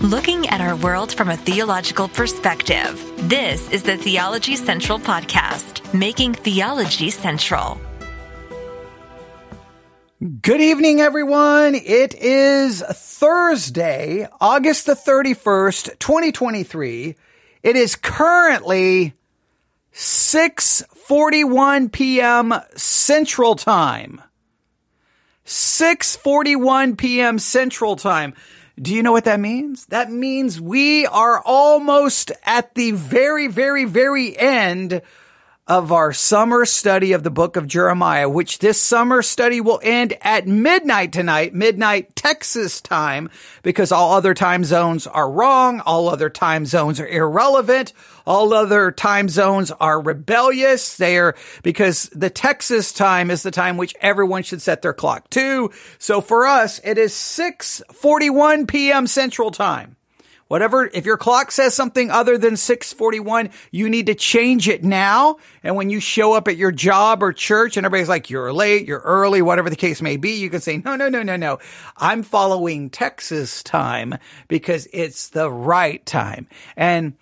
Looking at our world from a theological perspective. This is the Theology Central Podcast, making theology central. Good evening, everyone. It is Thursday, August the 31st, 2023. It is currently 6:41 p.m. Central Time. 6:41 p.m. Central Time. Do you know what that means? That means we are almost at the very, very, very end of our summer study of the book of Jeremiah, which this summer study will end at midnight tonight, midnight Texas time, because all other time zones are wrong. All other time zones are irrelevant. All other time zones are rebellious. They are because the Texas time is the time which everyone should set their clock to. So for us, it is 641 p.m. Central time. Whatever, if your clock says something other than 641, you need to change it now. And when you show up at your job or church and everybody's like, you're late, you're early, whatever the case may be, you can say, no, no, no, no, no. I'm following Texas time because it's the right time. And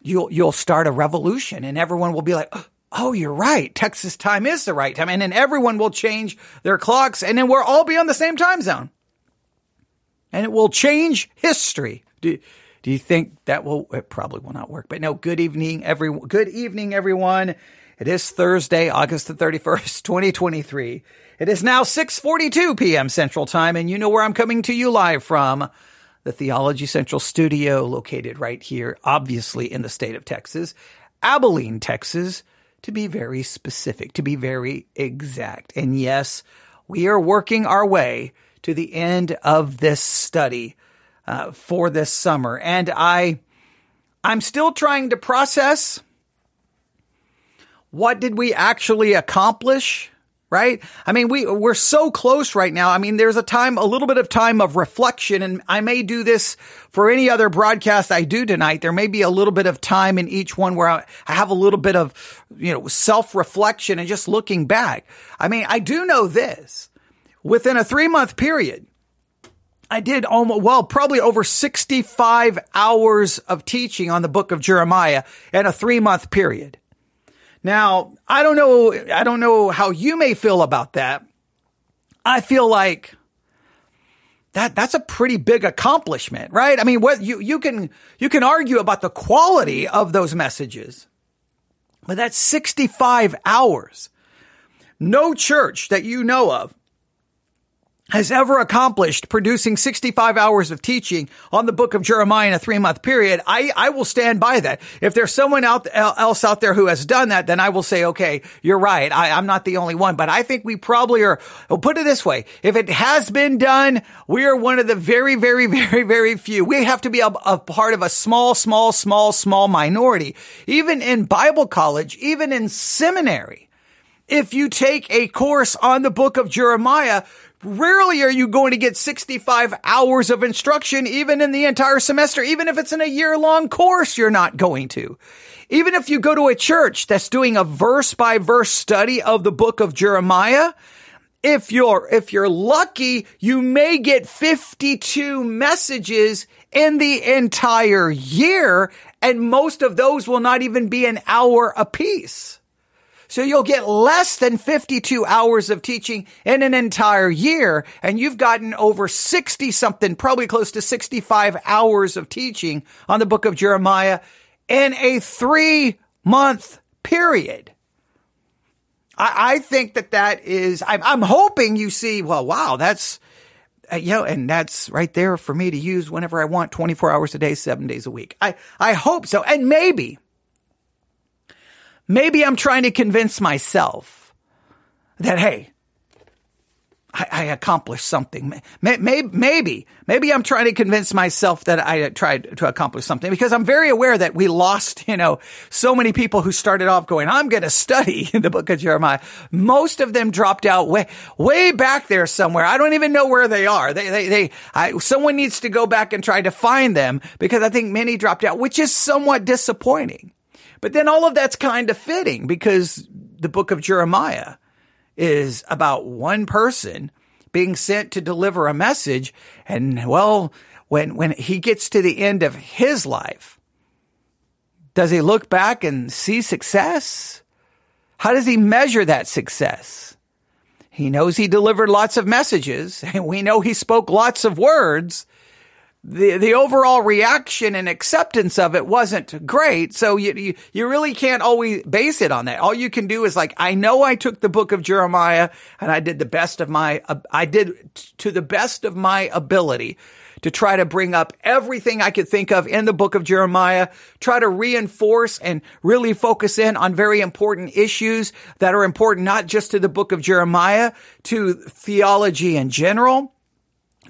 you'll, you'll start a revolution and everyone will be like, Oh, you're right. Texas time is the right time. And then everyone will change their clocks and then we'll all be on the same time zone. And it will change history. Do, do you think that will, it probably will not work, but no, good evening, every, good evening, everyone. It is Thursday, August the 31st, 2023. It is now 642 PM Central Time, and you know where I'm coming to you live from. The Theology Central studio located right here, obviously in the state of Texas, Abilene, Texas, to be very specific, to be very exact. And yes, we are working our way to the end of this study uh, for this summer, and I I'm still trying to process what did we actually accomplish right? I mean, we, we're so close right now. I mean, there's a time, a little bit of time of reflection, and I may do this for any other broadcast I do tonight. There may be a little bit of time in each one where I, have a little bit of, you know, self reflection and just looking back. I mean, I do know this within a three month period, I did almost, well, probably over 65 hours of teaching on the book of Jeremiah in a three month period. Now, I don't know, I don't know how you may feel about that. I feel like that that's a pretty big accomplishment, right? I mean, what you you can you can argue about the quality of those messages. But that's 65 hours. No church that you know of has ever accomplished producing 65 hours of teaching on the book of Jeremiah in a three month period, I, I will stand by that. If there's someone out, else out there who has done that, then I will say, okay, you're right. I, I'm not the only one, but I think we probably are. Put it this way. If it has been done, we are one of the very, very, very, very few. We have to be a, a part of a small, small, small, small minority. Even in Bible college, even in seminary. If you take a course on the book of Jeremiah, Rarely are you going to get 65 hours of instruction, even in the entire semester. Even if it's in a year long course, you're not going to. Even if you go to a church that's doing a verse by verse study of the book of Jeremiah, if you're, if you're lucky, you may get 52 messages in the entire year, and most of those will not even be an hour apiece. So you'll get less than 52 hours of teaching in an entire year. And you've gotten over 60 something, probably close to 65 hours of teaching on the book of Jeremiah in a three month period. I, I think that that is, I'm, I'm hoping you see, well, wow, that's, uh, you know, and that's right there for me to use whenever I want 24 hours a day, seven days a week. I, I hope so. And maybe, Maybe I'm trying to convince myself that, hey, I, I accomplished something. Maybe, maybe, maybe I'm trying to convince myself that I tried to accomplish something because I'm very aware that we lost, you know, so many people who started off going, I'm going to study in the book of Jeremiah. Most of them dropped out way, way back there somewhere. I don't even know where they are. They, they, they, I, someone needs to go back and try to find them because I think many dropped out, which is somewhat disappointing. But then all of that's kind of fitting because the book of Jeremiah is about one person being sent to deliver a message. And well, when, when he gets to the end of his life, does he look back and see success? How does he measure that success? He knows he delivered lots of messages and we know he spoke lots of words. The, the overall reaction and acceptance of it wasn't great. So you, you, you really can't always base it on that. All you can do is like, I know I took the book of Jeremiah and I did the best of my, uh, I did to the best of my ability to try to bring up everything I could think of in the book of Jeremiah, try to reinforce and really focus in on very important issues that are important not just to the book of Jeremiah, to theology in general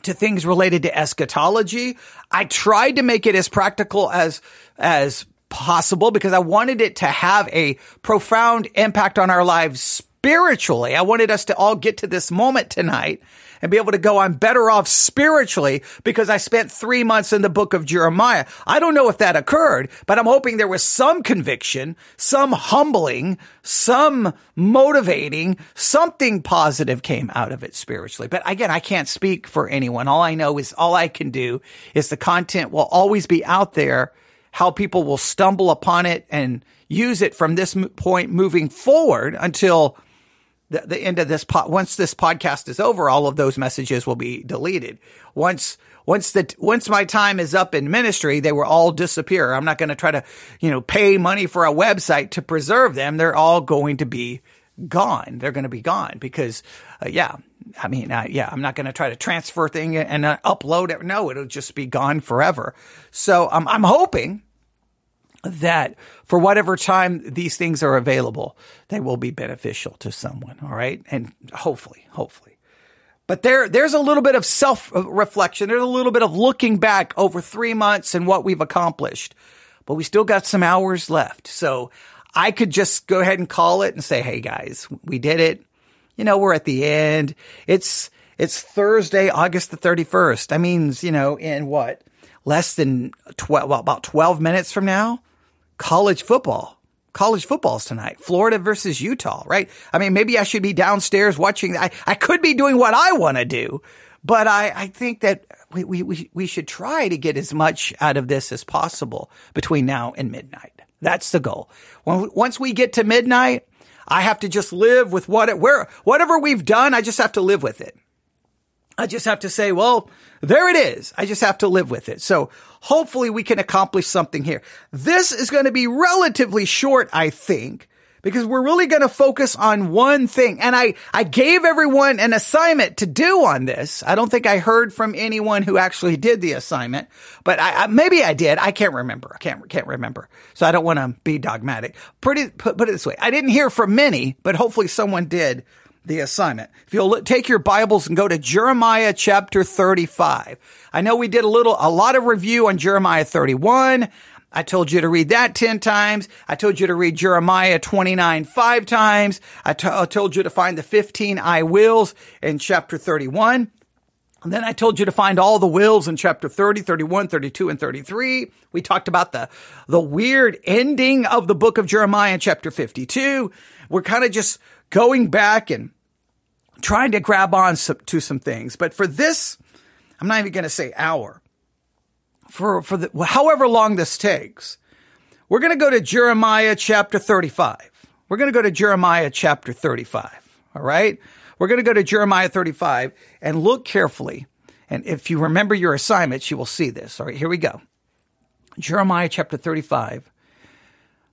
to things related to eschatology. I tried to make it as practical as, as possible because I wanted it to have a profound impact on our lives spiritually. I wanted us to all get to this moment tonight and be able to go, I'm better off spiritually because I spent three months in the book of Jeremiah. I don't know if that occurred, but I'm hoping there was some conviction, some humbling, some motivating, something positive came out of it spiritually. But again, I can't speak for anyone. All I know is all I can do is the content will always be out there, how people will stumble upon it and use it from this point moving forward until the, the end of this once this podcast is over, all of those messages will be deleted. Once once the once my time is up in ministry, they will all disappear. I'm not going to try to, you know, pay money for a website to preserve them. They're all going to be gone. They're going to be gone because, uh, yeah, I mean, uh, yeah, I'm not going to try to transfer thing and uh, upload it. No, it'll just be gone forever. So um, I'm hoping that for whatever time these things are available, they will be beneficial to someone. All right. And hopefully, hopefully. But there, there's a little bit of self reflection. There's a little bit of looking back over three months and what we've accomplished, but we still got some hours left. So I could just go ahead and call it and say, Hey guys, we did it. You know, we're at the end. It's, it's Thursday, August the 31st. That means, you know, in what? Less than 12, well, about 12 minutes from now, college football. College football's tonight. Florida versus Utah, right? I mean, maybe I should be downstairs watching. I, I could be doing what I want to do, but I, I think that we, we, we should try to get as much out of this as possible between now and midnight. That's the goal. Once we get to midnight, I have to just live with what it, where, whatever we've done, I just have to live with it. I just have to say, well, there it is. I just have to live with it. So hopefully we can accomplish something here. This is going to be relatively short, I think, because we're really going to focus on one thing. And I, I gave everyone an assignment to do on this. I don't think I heard from anyone who actually did the assignment, but I, I maybe I did. I can't remember. I can't, can't remember. So I don't want to be dogmatic. Pretty, put, put it this way. I didn't hear from many, but hopefully someone did the assignment. If you'll take your Bibles and go to Jeremiah chapter 35. I know we did a little, a lot of review on Jeremiah 31. I told you to read that 10 times. I told you to read Jeremiah 29 five times. I, t- I told you to find the 15 I wills in chapter 31. And then I told you to find all the wills in chapter 30, 31, 32, and 33. We talked about the, the weird ending of the book of Jeremiah in chapter 52. We're kind of just going back and trying to grab on to some things. But for this, I'm not even going to say hour. For, for the, however long this takes, we're going to go to Jeremiah chapter 35. We're going to go to Jeremiah chapter 35. All right. We're going to go to Jeremiah 35 and look carefully. And if you remember your assignments, you will see this. All right. Here we go. Jeremiah chapter 35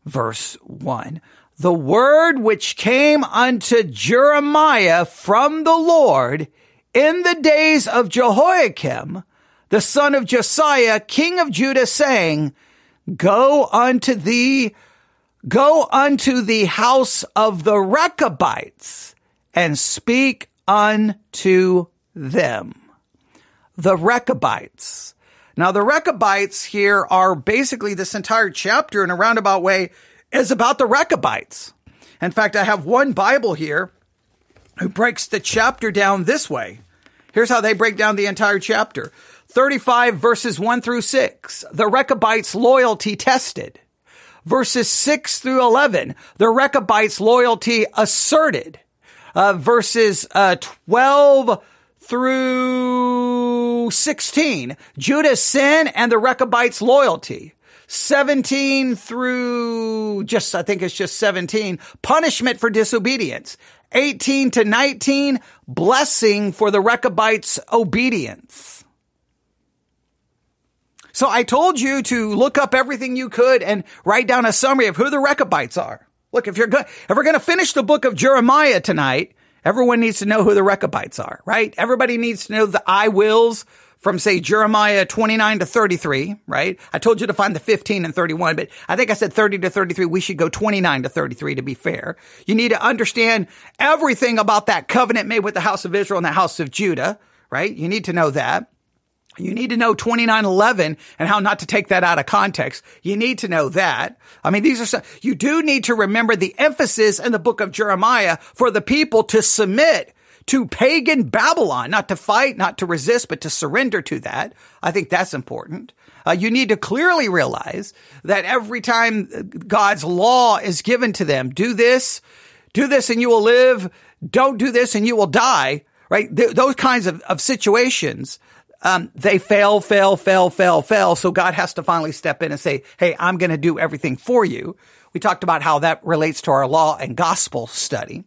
verse 1 the word which came unto Jeremiah from the Lord in the days of Jehoiakim, the son of Josiah, king of Judah, saying, Go unto thee, go unto the house of the Rechabites and speak unto them. The Rechabites. Now, the Rechabites here are basically this entire chapter in a roundabout way is about the Rechabites. In fact, I have one Bible here who breaks the chapter down this way. Here's how they break down the entire chapter. 35 verses 1 through 6. The Rechabites loyalty tested. Verses 6 through 11. The Rechabites loyalty asserted. Uh, verses uh, 12 through 16, Judah's sin and the Rechabites' loyalty. 17 through just, I think it's just 17, punishment for disobedience. 18 to 19, blessing for the Rechabites' obedience. So I told you to look up everything you could and write down a summary of who the Rechabites are. Look, if you're good, if we're going to finish the book of Jeremiah tonight, everyone needs to know who the Rechabites are, right? Everybody needs to know the I wills from say Jeremiah 29 to 33, right? I told you to find the 15 and 31, but I think I said 30 to 33. We should go 29 to 33 to be fair. You need to understand everything about that covenant made with the house of Israel and the house of Judah, right? You need to know that. You need to know 2911 and how not to take that out of context. You need to know that. I mean, these are, some, you do need to remember the emphasis in the book of Jeremiah for the people to submit to pagan Babylon, not to fight, not to resist, but to surrender to that. I think that's important. Uh, you need to clearly realize that every time God's law is given to them, do this, do this and you will live. Don't do this and you will die, right? Th- those kinds of, of situations. Um, they fail, fail, fail, fail, fail. So God has to finally step in and say, Hey, I'm going to do everything for you. We talked about how that relates to our law and gospel study.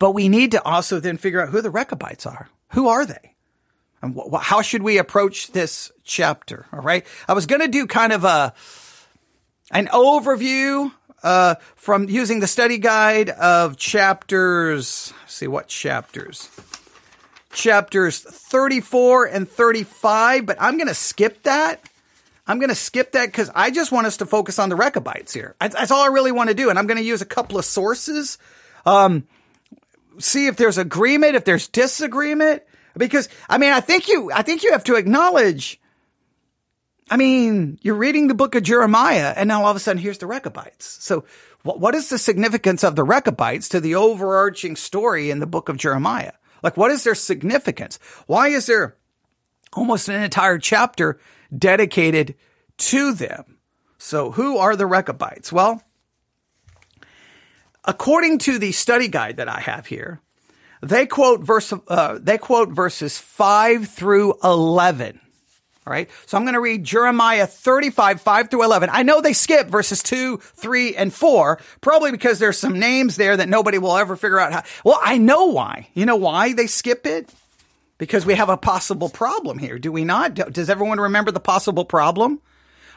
But we need to also then figure out who the Rechabites are. Who are they? And wh- how should we approach this chapter? All right. I was going to do kind of a, an overview, uh, from using the study guide of chapters. see what chapters? Chapters 34 and 35, but I'm going to skip that. I'm going to skip that because I just want us to focus on the Rechabites here. That's, that's all I really want to do. And I'm going to use a couple of sources. Um, see if there's agreement, if there's disagreement. Because, I mean, I think you, I think you have to acknowledge, I mean, you're reading the book of Jeremiah and now all of a sudden here's the Rechabites. So what, what is the significance of the Rechabites to the overarching story in the book of Jeremiah? Like, what is their significance? Why is there almost an entire chapter dedicated to them? So who are the Rechabites? Well, according to the study guide that I have here, they quote verse, uh, they quote verses five through 11. All right. So I'm going to read Jeremiah 35, 5 through 11. I know they skip verses 2, 3, and 4, probably because there's some names there that nobody will ever figure out how. Well, I know why. You know why they skip it? Because we have a possible problem here. Do we not? Does everyone remember the possible problem?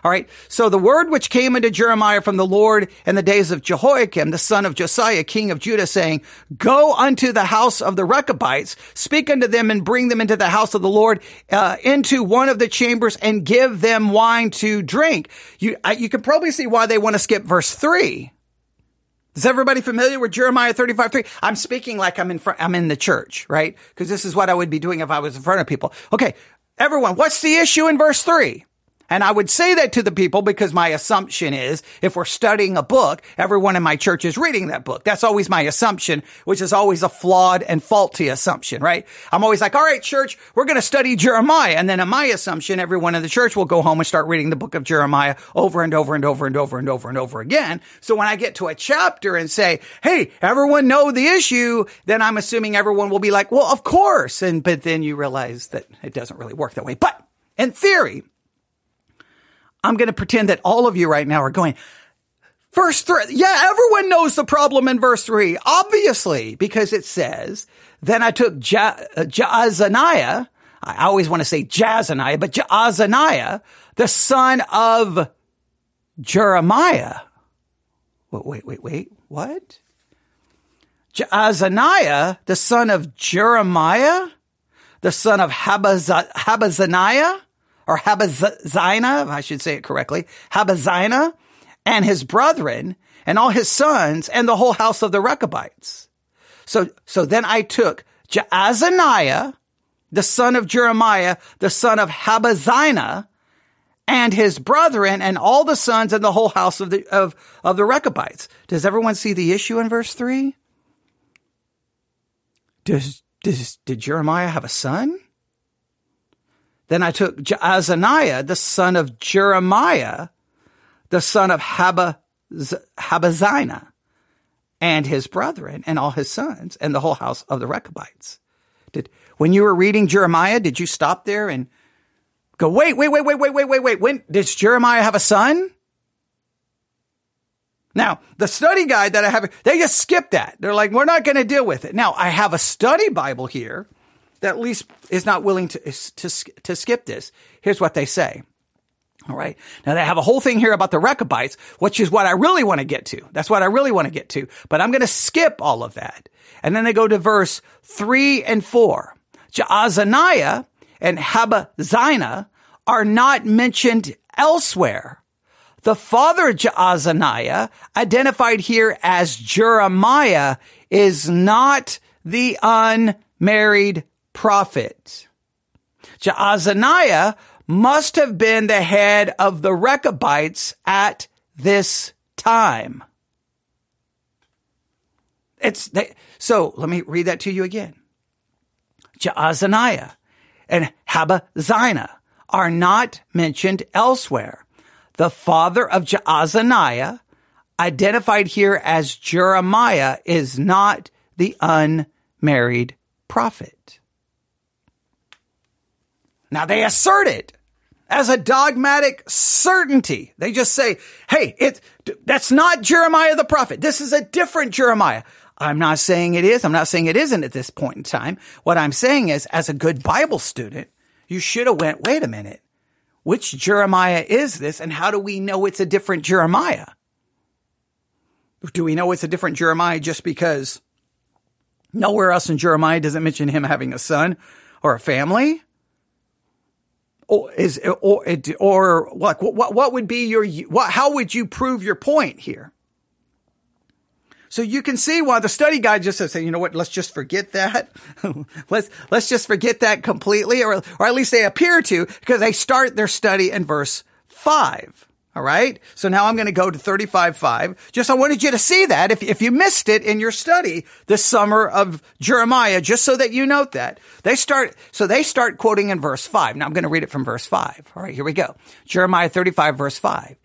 All right. So the word which came into Jeremiah from the Lord in the days of Jehoiakim, the son of Josiah, king of Judah, saying, Go unto the house of the Rechabites, speak unto them and bring them into the house of the Lord, uh, into one of the chambers and give them wine to drink. You, you can probably see why they want to skip verse three. Is everybody familiar with Jeremiah 35, 3? I'm speaking like I'm in front, I'm in the church, right? Because this is what I would be doing if I was in front of people. Okay. Everyone, what's the issue in verse three? And I would say that to the people because my assumption is if we're studying a book, everyone in my church is reading that book. That's always my assumption, which is always a flawed and faulty assumption, right? I'm always like, all right, church, we're going to study Jeremiah. And then in my assumption, everyone in the church will go home and start reading the book of Jeremiah over and over and over and over and over and over again. So when I get to a chapter and say, Hey, everyone know the issue, then I'm assuming everyone will be like, well, of course. And, but then you realize that it doesn't really work that way. But in theory, I'm going to pretend that all of you right now are going, verse three. Yeah, everyone knows the problem in verse three, obviously, because it says, then I took uh, Jaazaniah. I always want to say Jazaniah, but Jaazaniah, the son of Jeremiah. Wait, wait, wait, wait. What? Jaazaniah, the son of Jeremiah, the son of Habaz- Habazaniah, or Habazina, if I should say it correctly, Habazina and his brethren and all his sons and the whole house of the Rechabites. So, so then I took Jaazaniah, the son of Jeremiah, the son of Habazina, and his brethren and all the sons and the whole house of the, of, of the Rechabites. Does everyone see the issue in verse three? Does, does, did Jeremiah have a son? Then I took Azaniah, the son of Jeremiah, the son of Habazina, and his brethren and all his sons and the whole house of the Rechabites. Did, When you were reading Jeremiah, did you stop there and go, wait, wait, wait, wait, wait, wait, wait, wait. When does Jeremiah have a son? Now, the study guide that I have, they just skip that. They're like, we're not going to deal with it. Now, I have a study Bible here that at least is not willing to, to, to skip this. Here's what they say. All right. Now they have a whole thing here about the Rechabites, which is what I really want to get to. That's what I really want to get to. But I'm going to skip all of that. And then they go to verse three and four. Jaazaniah and Habazina are not mentioned elsewhere. The father Jaazaniah, identified here as Jeremiah, is not the unmarried prophet. Jaazaniah must have been the head of the Rechabites at this time. It's they, so let me read that to you again. Jaazaniah and Habazina are not mentioned elsewhere. The father of Jaazaniah, identified here as Jeremiah, is not the unmarried prophet. Now they assert it as a dogmatic certainty. They just say, hey, it, that's not Jeremiah the prophet. This is a different Jeremiah. I'm not saying it is. I'm not saying it isn't at this point in time. What I'm saying is, as a good Bible student, you should have went, wait a minute. Which Jeremiah is this? And how do we know it's a different Jeremiah? Do we know it's a different Jeremiah just because nowhere else in Jeremiah does it mention him having a son or a family? Or is or or like what what would be your what how would you prove your point here? So you can see why the study guide just says, you know what, let's just forget that. let's, let's just forget that completely, or, or at least they appear to, because they start their study in verse five. All right. So now I'm going to go to 35.5. Just I wanted you to see that if, if you missed it in your study this summer of Jeremiah, just so that you note that. They start, so they start quoting in verse 5. Now I'm going to read it from verse 5. All right, here we go. Jeremiah 35 verse 5.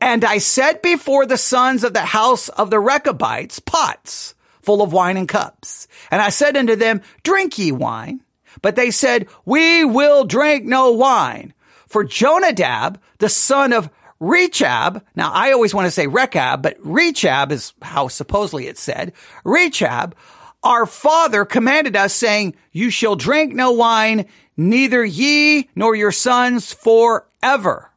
And I set before the sons of the house of the Rechabites pots full of wine and cups. And I said unto them, drink ye wine. But they said, we will drink no wine. For Jonadab, the son of Rechab, now I always want to say Rechab, but Rechab is how supposedly it's said. Rechab, our father commanded us saying, you shall drink no wine, neither ye nor your sons forever.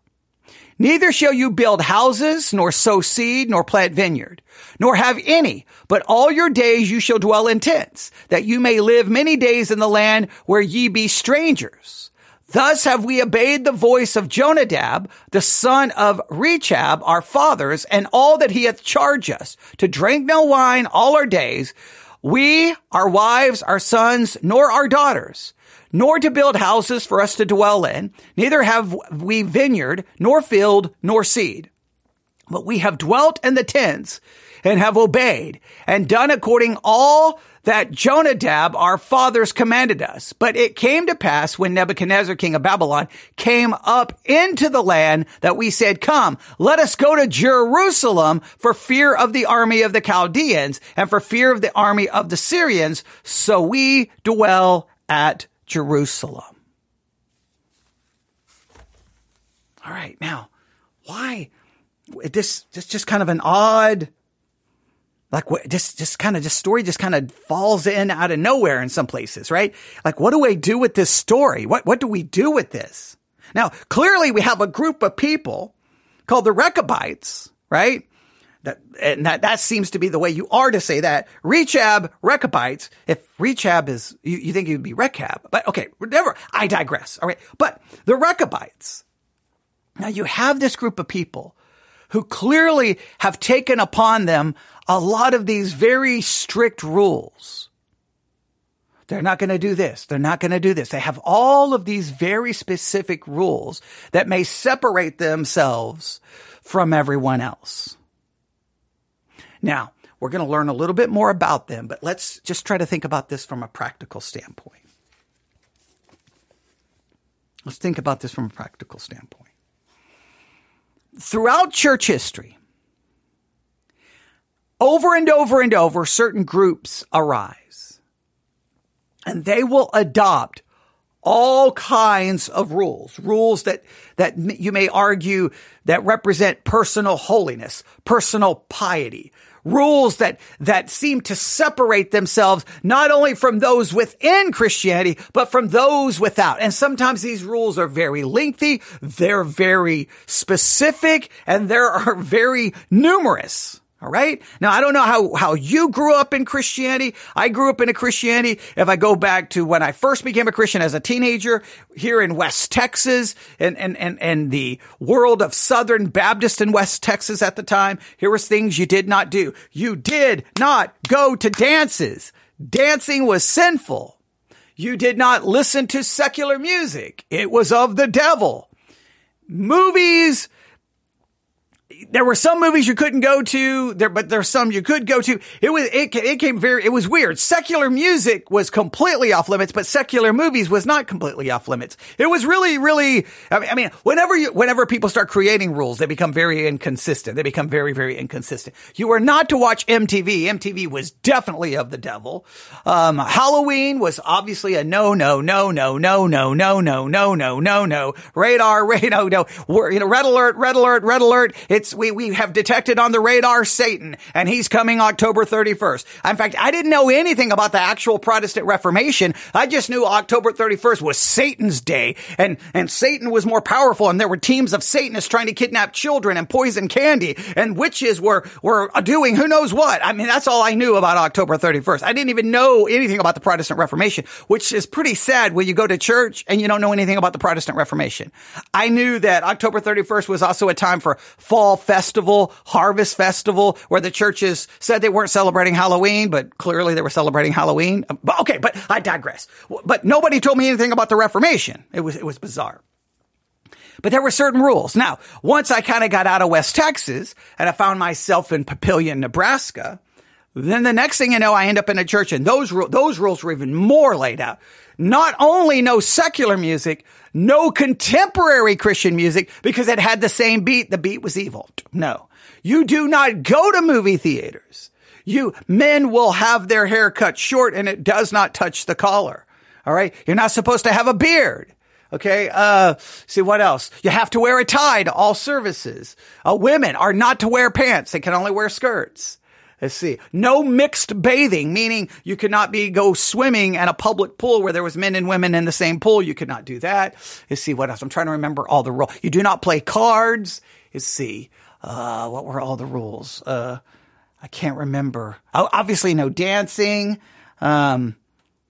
Neither shall you build houses, nor sow seed, nor plant vineyard, nor have any, but all your days you shall dwell in tents, that you may live many days in the land where ye be strangers. Thus have we obeyed the voice of Jonadab, the son of Rechab, our fathers, and all that he hath charged us, to drink no wine all our days, we, our wives, our sons, nor our daughters, nor to build houses for us to dwell in, neither have we vineyard, nor field, nor seed. But we have dwelt in the tents and have obeyed and done according all that Jonadab, our fathers, commanded us. But it came to pass when Nebuchadnezzar, king of Babylon, came up into the land that we said, come, let us go to Jerusalem for fear of the army of the Chaldeans and for fear of the army of the Syrians. So we dwell at Jerusalem. All right, now, why? This, this just kind of an odd, like what, just, just kind of, this story just kind of falls in out of nowhere in some places, right? Like, what do I do with this story? What, what do we do with this? Now, clearly we have a group of people called the Rechabites, right? That, and that, that seems to be the way you are to say that. Rechab, Rechabites. If Rechab is, you, you think would be Rechab, but okay, whatever. I digress. All right. But the Rechabites. Now you have this group of people who clearly have taken upon them a lot of these very strict rules. They're not going to do this. They're not going to do this. They have all of these very specific rules that may separate themselves from everyone else. Now, we're going to learn a little bit more about them, but let's just try to think about this from a practical standpoint. Let's think about this from a practical standpoint. Throughout church history, over and over and over, certain groups arise. and they will adopt all kinds of rules, rules that, that you may argue that represent personal holiness, personal piety, rules that, that seem to separate themselves not only from those within Christianity, but from those without. And sometimes these rules are very lengthy, they're very specific, and there are very numerous. All right. Now, I don't know how, how you grew up in Christianity. I grew up in a Christianity. If I go back to when I first became a Christian as a teenager here in West Texas and, and, and, and the world of Southern Baptist in West Texas at the time, here was things you did not do. You did not go to dances. Dancing was sinful. You did not listen to secular music. It was of the devil. Movies, there were some movies you couldn't go to there, but there's some you could go to. It was, it, it came very, it was weird. Secular music was completely off limits, but secular movies was not completely off limits. It was really, really, I mean, whenever you, whenever people start creating rules, they become very inconsistent. They become very, very inconsistent. You were not to watch MTV. MTV was definitely of the devil. Um, Halloween was obviously a no, no, no, no, no, no, no, no, no, no, no, no. Radar, radar, no, you know, red alert, red alert, red alert. It's we, we have detected on the radar Satan and he's coming October 31st. In fact, I didn't know anything about the actual Protestant Reformation. I just knew October 31st was Satan's day and, and Satan was more powerful and there were teams of Satanists trying to kidnap children and poison candy and witches were, were doing who knows what. I mean, that's all I knew about October 31st. I didn't even know anything about the Protestant Reformation, which is pretty sad when you go to church and you don't know anything about the Protestant Reformation. I knew that October 31st was also a time for fall festival, harvest festival, where the churches said they weren't celebrating Halloween, but clearly they were celebrating Halloween. But okay, but I digress. But nobody told me anything about the Reformation. It was, it was bizarre. But there were certain rules. Now, once I kind of got out of West Texas and I found myself in Papillion, Nebraska, then the next thing you know, I end up in a church and those, those rules were even more laid out. Not only no secular music, no contemporary Christian music because it had the same beat. The beat was evil. No. You do not go to movie theaters. You, men will have their hair cut short and it does not touch the collar. All right. You're not supposed to have a beard. Okay. Uh, see what else? You have to wear a tie to all services. Uh, women are not to wear pants. They can only wear skirts. Let's see. No mixed bathing, meaning you could not be go swimming at a public pool where there was men and women in the same pool. You could not do that. Let's see what else. I'm trying to remember all the rules. You do not play cards. Let's see. Uh, what were all the rules? Uh, I can't remember. Obviously, no dancing. Um,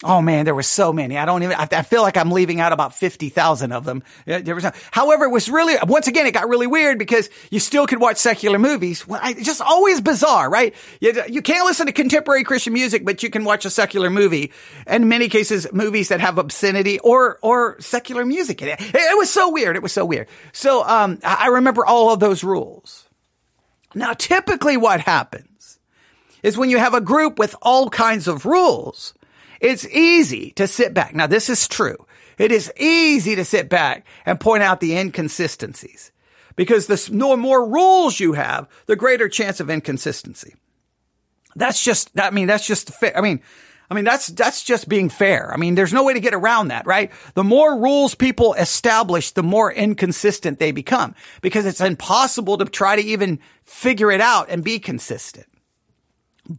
Oh man, there were so many. I don't even, I, feel like I'm leaving out about 50,000 of them. There was, however, it was really, once again, it got really weird because you still could watch secular movies. Well, I, just always bizarre, right? You, you can't listen to contemporary Christian music, but you can watch a secular movie. In many cases, movies that have obscenity or, or secular music in it. It, it was so weird. It was so weird. So, um, I remember all of those rules. Now, typically what happens is when you have a group with all kinds of rules, it's easy to sit back. Now, this is true. It is easy to sit back and point out the inconsistencies because the more rules you have, the greater chance of inconsistency. That's just, I mean, that's just fair. I mean, I mean, that's, that's just being fair. I mean, there's no way to get around that, right? The more rules people establish, the more inconsistent they become because it's impossible to try to even figure it out and be consistent.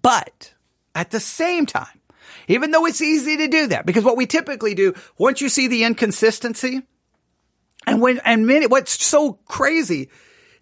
But at the same time, even though it's easy to do that, because what we typically do, once you see the inconsistency, and when, and many, what's so crazy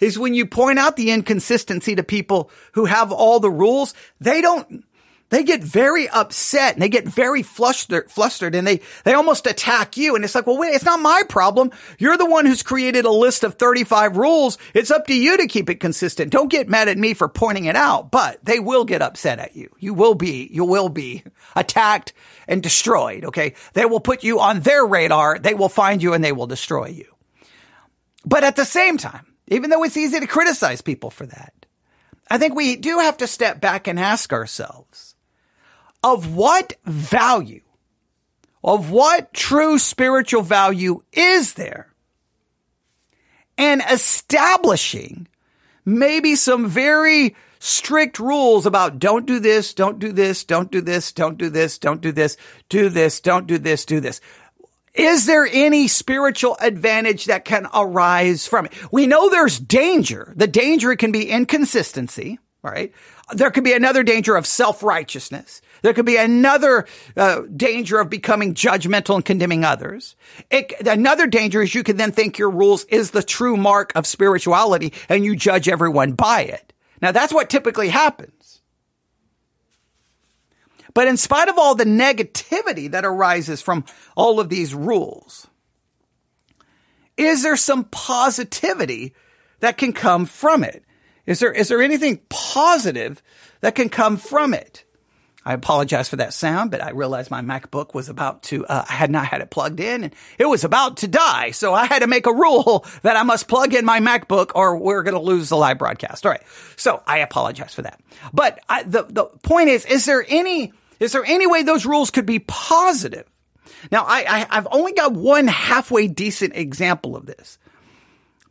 is when you point out the inconsistency to people who have all the rules, they don't, they get very upset and they get very flustered, flustered and they, they almost attack you. And it's like, well, wait, it's not my problem. You're the one who's created a list of 35 rules. It's up to you to keep it consistent. Don't get mad at me for pointing it out, but they will get upset at you. You will be, you will be attacked and destroyed. Okay. They will put you on their radar. They will find you and they will destroy you. But at the same time, even though it's easy to criticize people for that, I think we do have to step back and ask ourselves, of what value, of what true spiritual value is there? And establishing maybe some very strict rules about don't do this, don't do this, don't do this, don't do this, don't do this, do this, don't do this, do this. Is there any spiritual advantage that can arise from it? We know there's danger. The danger can be inconsistency, right? There could be another danger of self-righteousness. There could be another uh, danger of becoming judgmental and condemning others. It, another danger is you can then think your rules is the true mark of spirituality and you judge everyone by it. Now that's what typically happens. But in spite of all the negativity that arises from all of these rules, is there some positivity that can come from it? Is there, is there anything positive that can come from it? I apologize for that sound, but I realized my MacBook was about to, uh, I had not had it plugged in and it was about to die. So I had to make a rule that I must plug in my MacBook or we're going to lose the live broadcast. All right. So I apologize for that. But I, the, the point is, is there any, is there any way those rules could be positive? Now I, I I've only got one halfway decent example of this.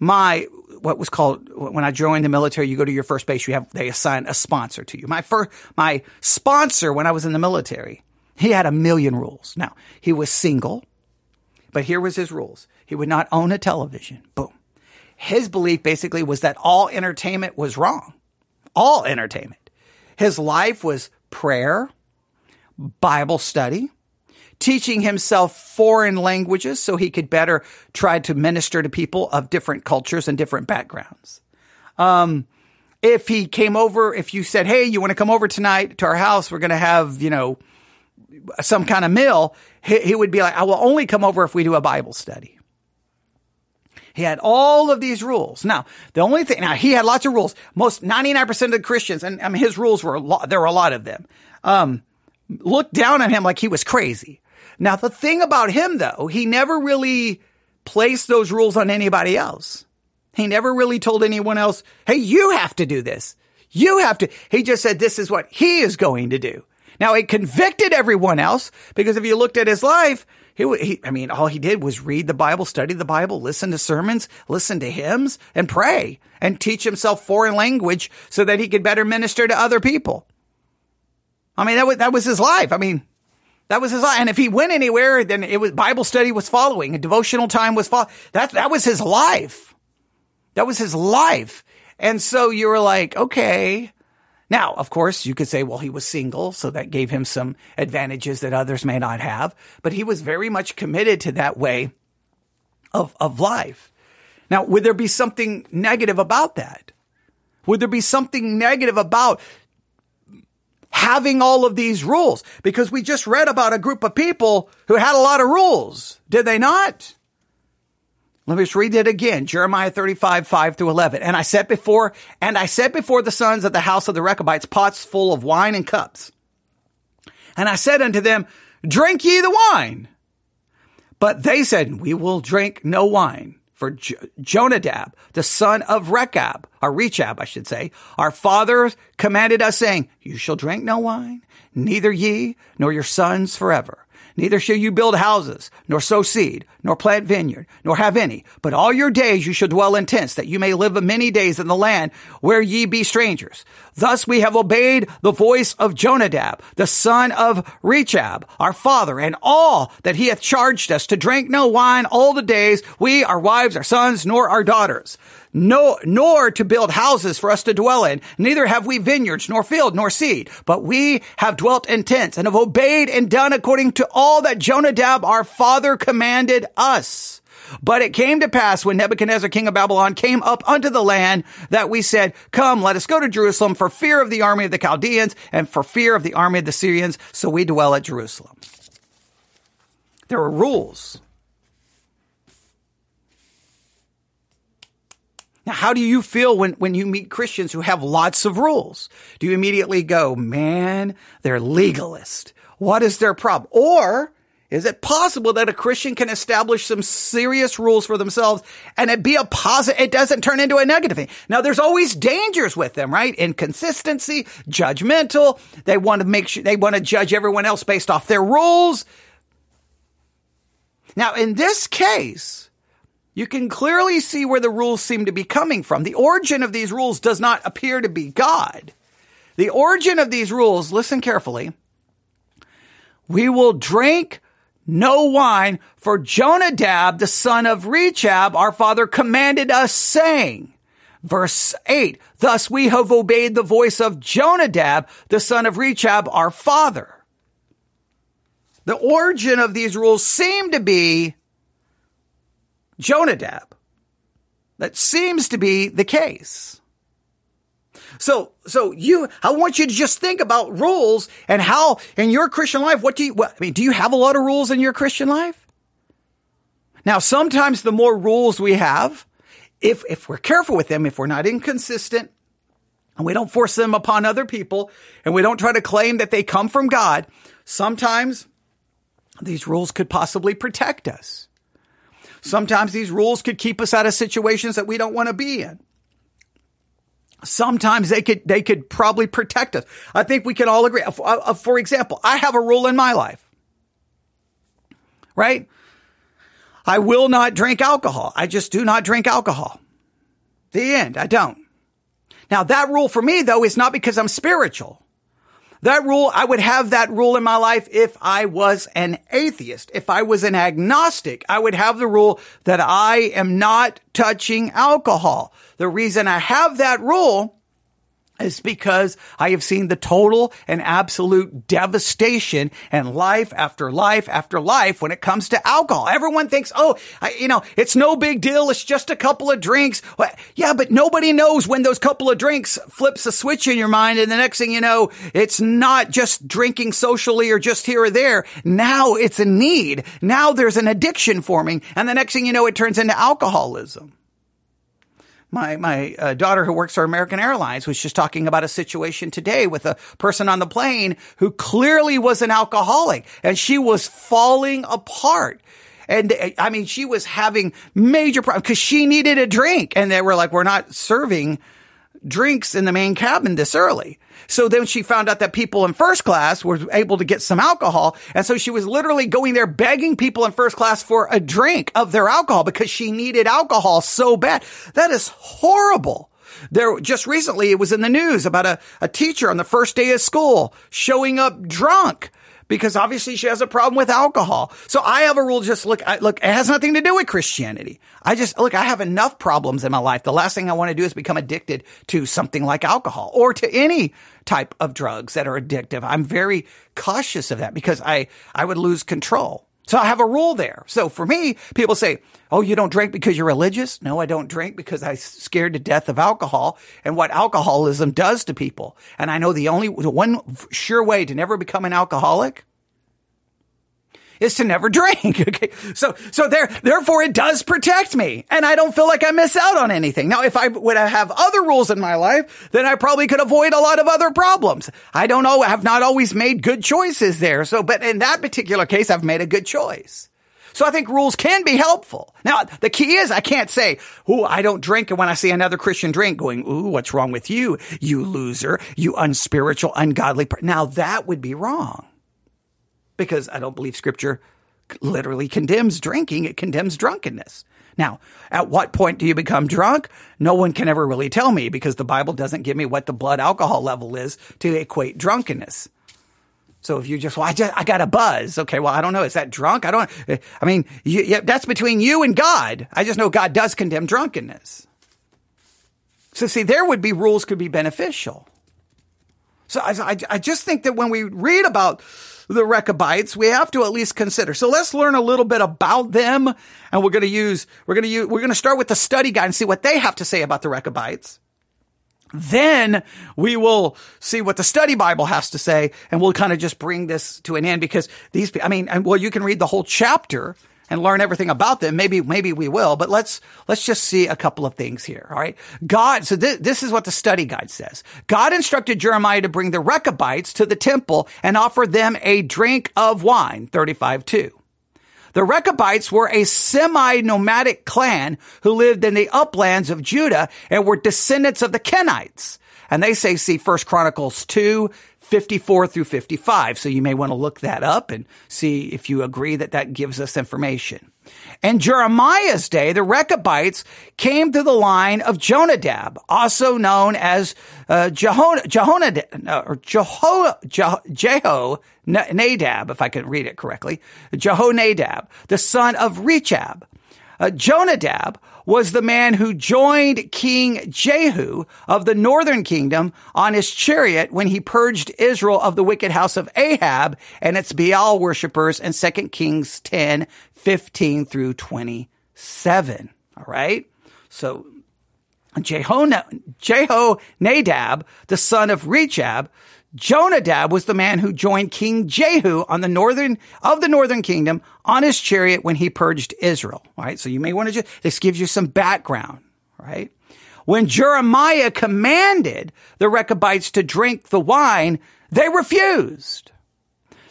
My what was called when I joined the military. You go to your first base, you have they assign a sponsor to you. My first, my sponsor when I was in the military, he had a million rules. Now he was single, but here was his rules: he would not own a television. Boom. His belief basically was that all entertainment was wrong. All entertainment. His life was prayer, Bible study, teaching himself foreign languages so he could better try to minister to people of different cultures and different backgrounds. Um, if he came over, if you said, Hey, you want to come over tonight to our house? We're going to have, you know, some kind of meal. He, he would be like, I will only come over if we do a Bible study. He had all of these rules. Now, the only thing, now he had lots of rules. Most 99% of the Christians, and I mean, his rules were a lot, there were a lot of them, um, looked down on him like he was crazy. Now, the thing about him though, he never really placed those rules on anybody else. He never really told anyone else, Hey, you have to do this. You have to. He just said, this is what he is going to do. Now it convicted everyone else because if you looked at his life, he, he, I mean, all he did was read the Bible, study the Bible, listen to sermons, listen to hymns, and pray and teach himself foreign language so that he could better minister to other people. I mean, that was, that was his life. I mean, that was his life. And if he went anywhere, then it was Bible study was following, devotional time was following. That that was his life. That was his life. And so you were like, okay. Now, of course, you could say, well, he was single, so that gave him some advantages that others may not have. But he was very much committed to that way of, of life. Now, would there be something negative about that? Would there be something negative about having all of these rules because we just read about a group of people who had a lot of rules. Did they not? Let me just read it again. Jeremiah 35, 5 through 11. And I set before, and I set before the sons of the house of the Rechabites pots full of wine and cups. And I said unto them, drink ye the wine. But they said, we will drink no wine for Jonadab, the son of Rechab, or Rechab, I should say. Our fathers commanded us saying, you shall drink no wine, neither ye nor your sons forever. Neither shall you build houses, nor sow seed, nor plant vineyard, nor have any. But all your days you shall dwell in tents, that you may live many days in the land where ye be strangers. Thus we have obeyed the voice of Jonadab, the son of Rechab, our father, and all that he hath charged us to drink no wine all the days, we, our wives, our sons, nor our daughters no, nor to build houses for us to dwell in. Neither have we vineyards, nor field, nor seed, but we have dwelt in tents and have obeyed and done according to all that Jonadab our father commanded us. But it came to pass when Nebuchadnezzar, king of Babylon, came up unto the land that we said, Come, let us go to Jerusalem for fear of the army of the Chaldeans and for fear of the army of the Syrians. So we dwell at Jerusalem. There are rules. Now, how do you feel when, when you meet Christians who have lots of rules? Do you immediately go, man, they're legalist. What is their problem? Or is it possible that a Christian can establish some serious rules for themselves and it be a positive, it doesn't turn into a negative thing? Now, there's always dangers with them, right? Inconsistency, judgmental. They want to make sure, they want to judge everyone else based off their rules. Now, in this case, you can clearly see where the rules seem to be coming from. The origin of these rules does not appear to be God. The origin of these rules, listen carefully. We will drink no wine for Jonadab, the son of Rechab, our father commanded us saying, verse 8, thus we have obeyed the voice of Jonadab, the son of Rechab, our father. The origin of these rules seem to be Jonadab. That seems to be the case. So, so you, I want you to just think about rules and how in your Christian life, what do you, what, I mean, do you have a lot of rules in your Christian life? Now, sometimes the more rules we have, if, if we're careful with them, if we're not inconsistent and we don't force them upon other people and we don't try to claim that they come from God, sometimes these rules could possibly protect us. Sometimes these rules could keep us out of situations that we don't want to be in. Sometimes they could, they could probably protect us. I think we can all agree. Uh, uh, for example, I have a rule in my life, right? I will not drink alcohol. I just do not drink alcohol. The end. I don't. Now that rule for me though is not because I'm spiritual. That rule, I would have that rule in my life if I was an atheist. If I was an agnostic, I would have the rule that I am not touching alcohol. The reason I have that rule is because I have seen the total and absolute devastation and life after life after life when it comes to alcohol. Everyone thinks, oh, I, you know, it's no big deal. It's just a couple of drinks. Yeah, but nobody knows when those couple of drinks flips a switch in your mind. And the next thing you know, it's not just drinking socially or just here or there. Now it's a need. Now there's an addiction forming. And the next thing you know, it turns into alcoholism my my uh, daughter who works for American Airlines was just talking about a situation today with a person on the plane who clearly was an alcoholic and she was falling apart. And I mean, she was having major problems because she needed a drink and they were like, we're not serving drinks in the main cabin this early. So then she found out that people in first class were able to get some alcohol. And so she was literally going there begging people in first class for a drink of their alcohol because she needed alcohol so bad. That is horrible. There, just recently, it was in the news about a, a teacher on the first day of school showing up drunk because obviously she has a problem with alcohol. So I have a rule. Just look, I, look, it has nothing to do with Christianity. I just look, I have enough problems in my life. The last thing I want to do is become addicted to something like alcohol or to any type of drugs that are addictive. I'm very cautious of that because I, I would lose control. So I have a rule there. So for me, people say, Oh, you don't drink because you're religious? No, I don't drink because I'm scared to death of alcohol and what alcoholism does to people. And I know the only, the one sure way to never become an alcoholic is to never drink. Okay. So, so there, therefore it does protect me and I don't feel like I miss out on anything. Now, if I would have other rules in my life, then I probably could avoid a lot of other problems. I don't know. I have not always made good choices there. So, but in that particular case, I've made a good choice. So I think rules can be helpful. Now, the key is I can't say, "Ooh, I don't drink," and when I see another Christian drink, going, "Ooh, what's wrong with you, you loser, you unspiritual, ungodly." Now that would be wrong because I don't believe scripture literally condemns drinking. It condemns drunkenness. Now, at what point do you become drunk? No one can ever really tell me because the Bible doesn't give me what the blood alcohol level is to equate drunkenness. So if you just, well, I just, I got a buzz. Okay. Well, I don't know. Is that drunk? I don't, I mean, you, yeah, that's between you and God. I just know God does condemn drunkenness. So see, there would be rules could be beneficial. So I, I, I just think that when we read about the Rechabites, we have to at least consider. So let's learn a little bit about them. And we're going to use, we're going to use, we're going to start with the study guide and see what they have to say about the Rechabites. Then we will see what the study Bible has to say and we'll kind of just bring this to an end because these, I mean, well, you can read the whole chapter and learn everything about them. Maybe, maybe we will, but let's, let's just see a couple of things here. All right. God, so th- this is what the study guide says. God instructed Jeremiah to bring the Rechabites to the temple and offer them a drink of wine, 35 2. The Rechabites were a semi-nomadic clan who lived in the uplands of Judah and were descendants of the Kenites. And they say, see First Chronicles 2, 54 through 55. So you may want to look that up and see if you agree that that gives us information. In Jeremiah's day, the Rechabites came to the line of Jonadab, also known as uh, Jehonadab, uh, or Jeho, Jeho, Nadab, if I can read it correctly, Jehonadab, the son of Rechab. Uh, Jonadab was the man who joined King Jehu of the northern kingdom on his chariot when he purged Israel of the wicked house of Ahab and its Baal worshippers in 2 Kings 10, 15 through 27. All right. So Jeho Jehonadab, the son of Rechab, Jonadab was the man who joined King Jehu on the northern of the northern kingdom on his chariot when he purged Israel. All right. So you may want to just, this gives you some background, right? When Jeremiah commanded the Rechabites to drink the wine, they refused.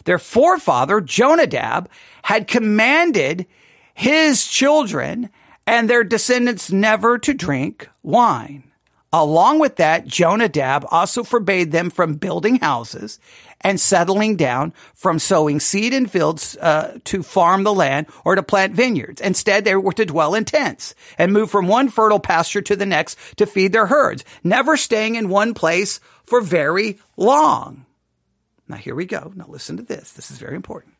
Their forefather, Jonadab, had commanded his children and their descendants never to drink wine. Along with that, Jonadab also forbade them from building houses and settling down from sowing seed in fields uh, to farm the land or to plant vineyards. Instead, they were to dwell in tents and move from one fertile pasture to the next to feed their herds, never staying in one place for very long. Now, here we go. Now, listen to this. This is very important.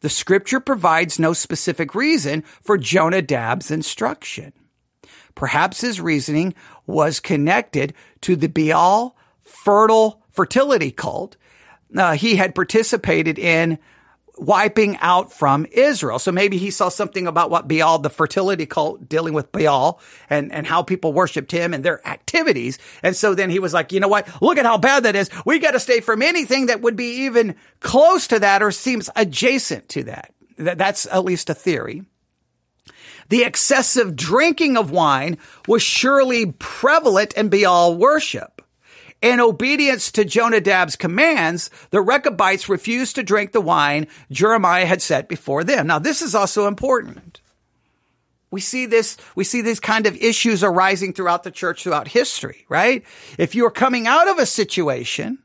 The scripture provides no specific reason for Jonadab's instruction. Perhaps his reasoning was connected to the Baal fertile fertility cult uh, he had participated in wiping out from Israel. So maybe he saw something about what Baal, the fertility cult, dealing with Baal and, and how people worshiped him and their activities. And so then he was like, you know what? Look at how bad that is. We got to stay from anything that would be even close to that or seems adjacent to that. That's at least a theory. The excessive drinking of wine was surely prevalent in Baal worship. In obedience to Jonadab's commands, the Rechabites refused to drink the wine Jeremiah had set before them. Now, this is also important. We see this, we see these kind of issues arising throughout the church throughout history, right? If you're coming out of a situation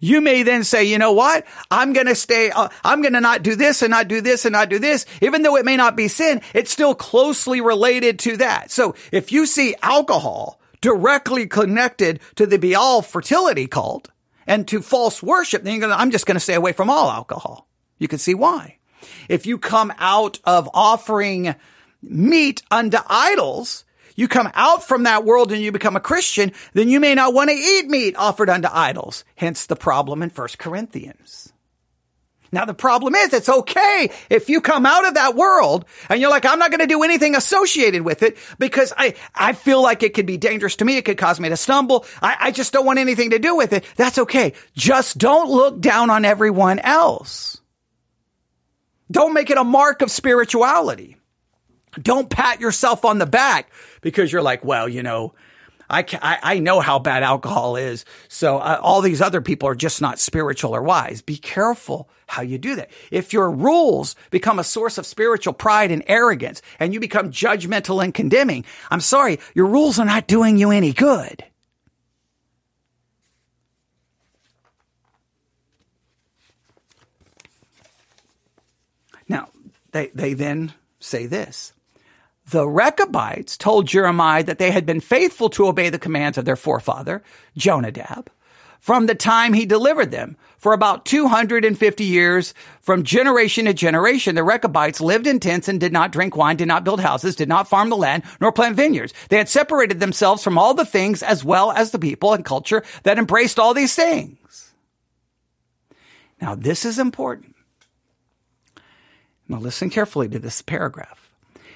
you may then say, you know what? I'm going to stay, uh, I'm going to not do this and not do this and not do this. Even though it may not be sin, it's still closely related to that. So if you see alcohol directly connected to the Baal fertility cult and to false worship, then you're going to, I'm just going to stay away from all alcohol. You can see why. If you come out of offering meat unto idols, you come out from that world and you become a Christian, then you may not want to eat meat offered unto idols. Hence the problem in 1 Corinthians. Now the problem is it's okay if you come out of that world and you're like, I'm not going to do anything associated with it because I, I feel like it could be dangerous to me. It could cause me to stumble. I, I just don't want anything to do with it. That's okay. Just don't look down on everyone else. Don't make it a mark of spirituality. Don't pat yourself on the back because you're like, well, you know, I, I, I know how bad alcohol is. So uh, all these other people are just not spiritual or wise. Be careful how you do that. If your rules become a source of spiritual pride and arrogance and you become judgmental and condemning, I'm sorry, your rules are not doing you any good. Now, they, they then say this. The Rechabites told Jeremiah that they had been faithful to obey the commands of their forefather, Jonadab, from the time he delivered them. For about 250 years, from generation to generation, the Rechabites lived in tents and did not drink wine, did not build houses, did not farm the land, nor plant vineyards. They had separated themselves from all the things as well as the people and culture that embraced all these things. Now, this is important. Now, listen carefully to this paragraph.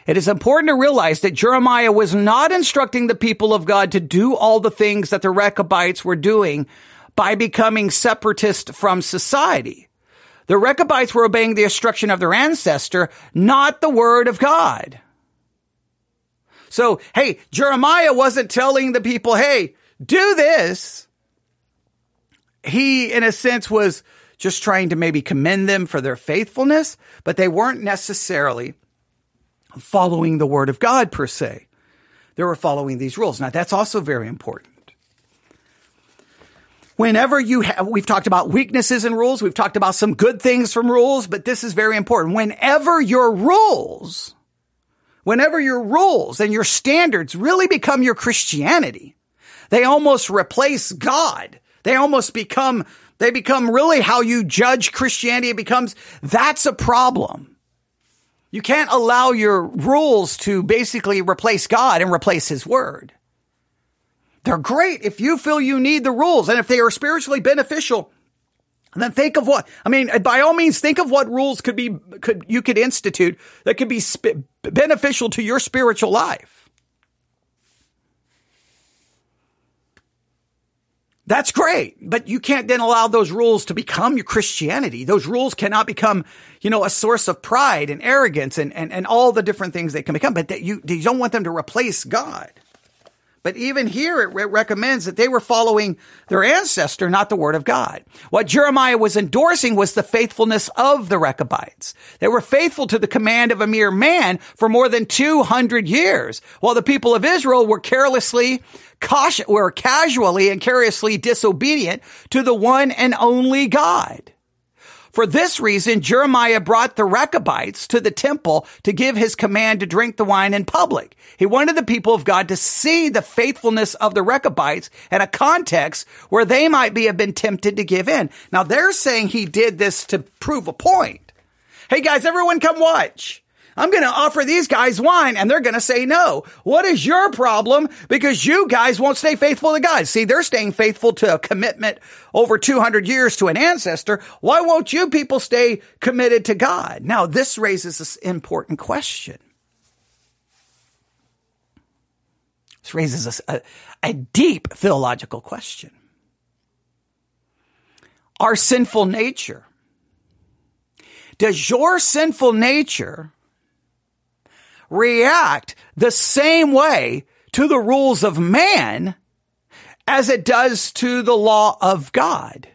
It is important to realize that Jeremiah was not instructing the people of God to do all the things that the Rechabites were doing by becoming separatist from society. The Rechabites were obeying the instruction of their ancestor, not the word of God. So, hey, Jeremiah wasn't telling the people, hey, do this. He, in a sense, was just trying to maybe commend them for their faithfulness, but they weren't necessarily following the word of God per se. They were following these rules. Now that's also very important. Whenever you have, we've talked about weaknesses in rules. We've talked about some good things from rules, but this is very important. Whenever your rules whenever your rules and your standards really become your Christianity, they almost replace God. They almost become, they become really how you judge Christianity. It becomes, that's a problem. You can't allow your rules to basically replace God and replace his word. They're great if you feel you need the rules and if they are spiritually beneficial. then think of what, I mean, uh, by all means, think of what rules could be, could, you could institute that could be sp- beneficial to your spiritual life. That's great, but you can't then allow those rules to become your Christianity. Those rules cannot become, you know, a source of pride and arrogance and, and, and all the different things they can become, but that you, you don't want them to replace God. But even here, it re- recommends that they were following their ancestor, not the word of God. What Jeremiah was endorsing was the faithfulness of the Rechabites. They were faithful to the command of a mere man for more than 200 years, while the people of Israel were carelessly, cautious, were casually and carelessly disobedient to the one and only God. For this reason, Jeremiah brought the Rechabites to the temple to give his command to drink the wine in public. He wanted the people of God to see the faithfulness of the Rechabites in a context where they might be have been tempted to give in. Now they're saying he did this to prove a point. Hey guys, everyone come watch. I'm going to offer these guys wine and they're going to say no. What is your problem? Because you guys won't stay faithful to God. See, they're staying faithful to a commitment over 200 years to an ancestor. Why won't you people stay committed to God? Now, this raises this important question. This raises a, a deep theological question. Our sinful nature. Does your sinful nature react the same way to the rules of man as it does to the law of God?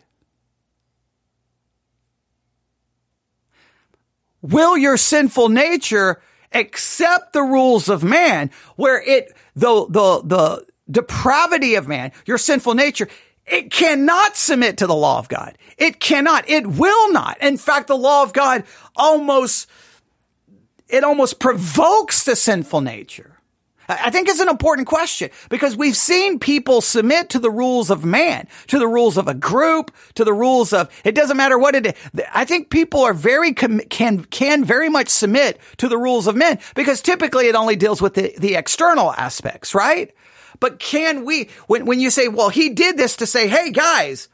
Will your sinful nature accept the rules of man where it, the, the, the depravity of man, your sinful nature, it cannot submit to the law of God. It cannot. It will not. In fact, the law of God almost it almost provokes the sinful nature. I think it's an important question because we've seen people submit to the rules of man, to the rules of a group, to the rules of, it doesn't matter what it is. I think people are very, can, can very much submit to the rules of men because typically it only deals with the, the external aspects, right? But can we, when, when you say, well, he did this to say, hey guys,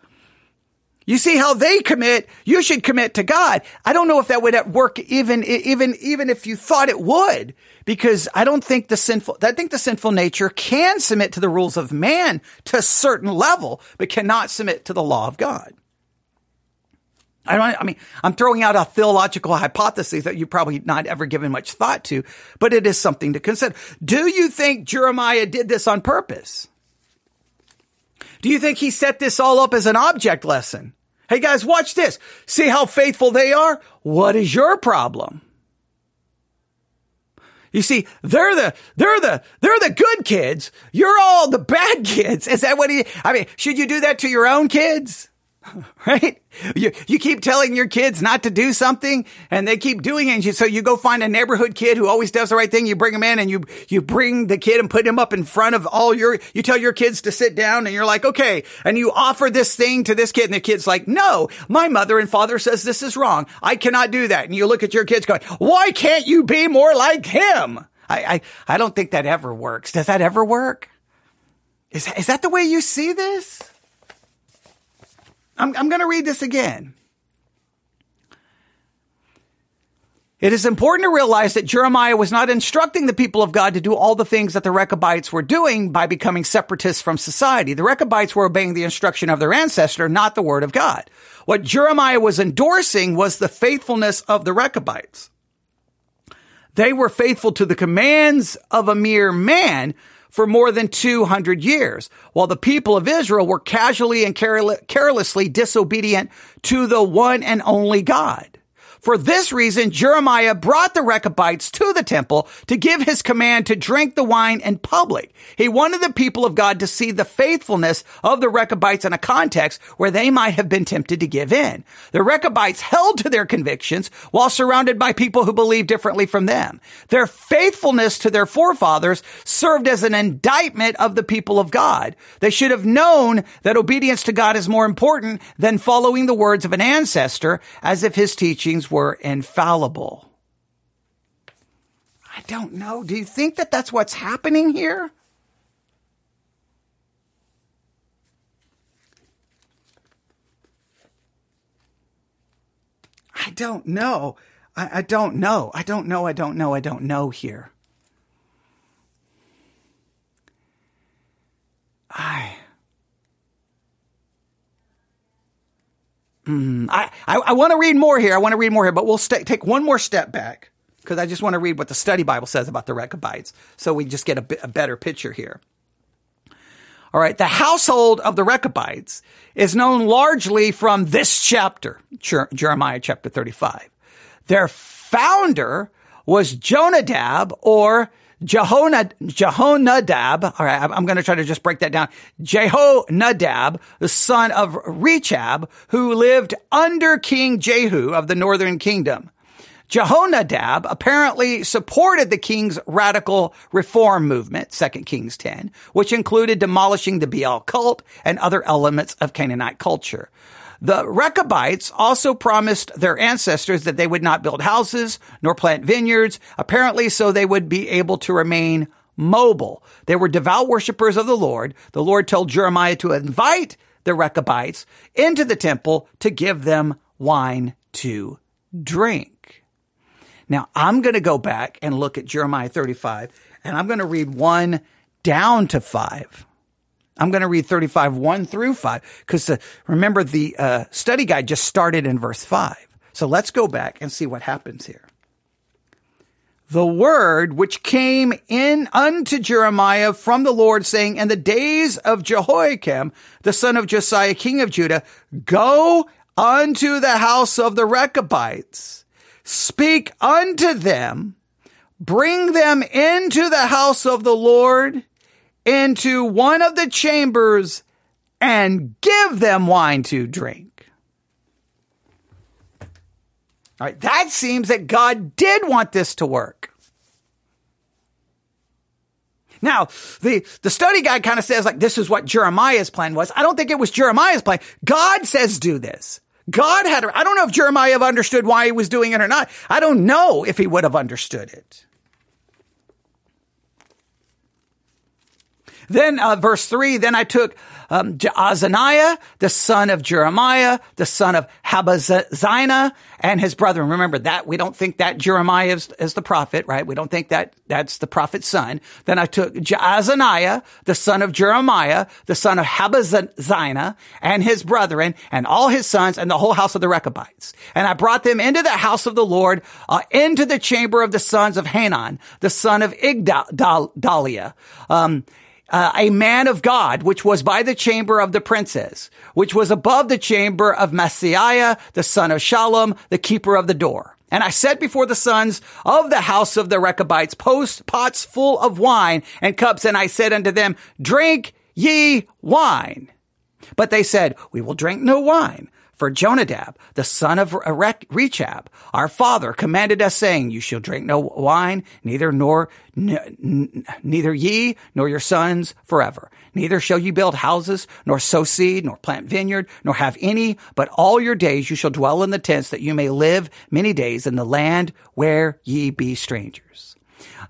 you see how they commit, you should commit to God. I don't know if that would work even, even, even if you thought it would, because I don't think the sinful, I think the sinful nature can submit to the rules of man to a certain level, but cannot submit to the law of God. I don't, I mean, I'm throwing out a theological hypothesis that you probably not ever given much thought to, but it is something to consider. Do you think Jeremiah did this on purpose? Do you think he set this all up as an object lesson? Hey guys, watch this. See how faithful they are? What is your problem? You see, they're the, they're the, they're the good kids. You're all the bad kids. Is that what he, I mean, should you do that to your own kids? right? You, you keep telling your kids not to do something and they keep doing it. So you go find a neighborhood kid who always does the right thing. You bring him in and you, you bring the kid and put him up in front of all your, you tell your kids to sit down and you're like, okay. And you offer this thing to this kid and the kid's like, no, my mother and father says this is wrong. I cannot do that. And you look at your kids going, why can't you be more like him? I, I, I don't think that ever works. Does that ever work? Is, is that the way you see this? I'm, I'm going to read this again. It is important to realize that Jeremiah was not instructing the people of God to do all the things that the Rechabites were doing by becoming separatists from society. The Rechabites were obeying the instruction of their ancestor, not the word of God. What Jeremiah was endorsing was the faithfulness of the Rechabites. They were faithful to the commands of a mere man for more than 200 years, while the people of Israel were casually and carelessly disobedient to the one and only God. For this reason, Jeremiah brought the Rechabites to the temple to give his command to drink the wine in public. He wanted the people of God to see the faithfulness of the Rechabites in a context where they might have been tempted to give in. The Rechabites held to their convictions while surrounded by people who believed differently from them. Their faithfulness to their forefathers served as an indictment of the people of God. They should have known that obedience to God is more important than following the words of an ancestor as if his teachings were infallible. I don't know. Do you think that that's what's happening here? I don't know. I, I, don't know. I don't know. I don't know. I don't know here. I. Mm, I, I, I want to read more here. I want to read more here, but we'll st- take one more step back because I just want to read what the study Bible says about the Rechabites so we just get a, bit, a better picture here. All right. The household of the Rechabites is known largely from this chapter, Jeremiah chapter 35. Their founder was Jonadab or Jehonadab, Jehonadab, all right, I'm going to try to just break that down. Jehonadab, the son of Rechab, who lived under King Jehu of the northern kingdom. Jehonadab apparently supported the king's radical reform movement, 2 Kings 10, which included demolishing the Baal cult and other elements of Canaanite culture. The Rechabites also promised their ancestors that they would not build houses nor plant vineyards, apparently so they would be able to remain mobile. They were devout worshippers of the Lord. The Lord told Jeremiah to invite the Rechabites into the temple to give them wine to drink. Now I'm going to go back and look at Jeremiah 35 and I'm going to read one down to five. I'm going to read 35, 1 through 5, because uh, remember the uh, study guide just started in verse 5. So let's go back and see what happens here. The word which came in unto Jeremiah from the Lord, saying, In the days of Jehoiakim, the son of Josiah, king of Judah, go unto the house of the Rechabites, speak unto them, bring them into the house of the Lord, into one of the chambers and give them wine to drink. All right, that seems that God did want this to work. Now, the, the study guide kind of says like this is what Jeremiah's plan was. I don't think it was Jeremiah's plan. God says do this. God had, I don't know if Jeremiah understood why he was doing it or not. I don't know if he would have understood it. Then uh, verse three, then I took um, Jaazaniah, the son of Jeremiah, the son of Habazzina, and his brethren. Remember that we don't think that Jeremiah is, is, the prophet, right? We don't think that that's the prophet's son. Then I took Jaazaniah, the son of Jeremiah, the son of Habazzina, and his brethren, and all his sons, and the whole house of the Rechabites. And I brought them into the house of the Lord, uh, into the chamber of the sons of Hanan, the son of Igdaliah. Um, uh, a man of God, which was by the chamber of the princes, which was above the chamber of Maaseiah, the son of Shallum, the keeper of the door. And I set before the sons of the house of the Rechabites post pots full of wine and cups, and I said unto them, Drink ye wine. But they said, We will drink no wine. For Jonadab, the son of Rechab, our father commanded us saying, you shall drink no wine, neither nor, n- neither ye nor your sons forever. Neither shall ye build houses, nor sow seed, nor plant vineyard, nor have any, but all your days you shall dwell in the tents that you may live many days in the land where ye be strangers.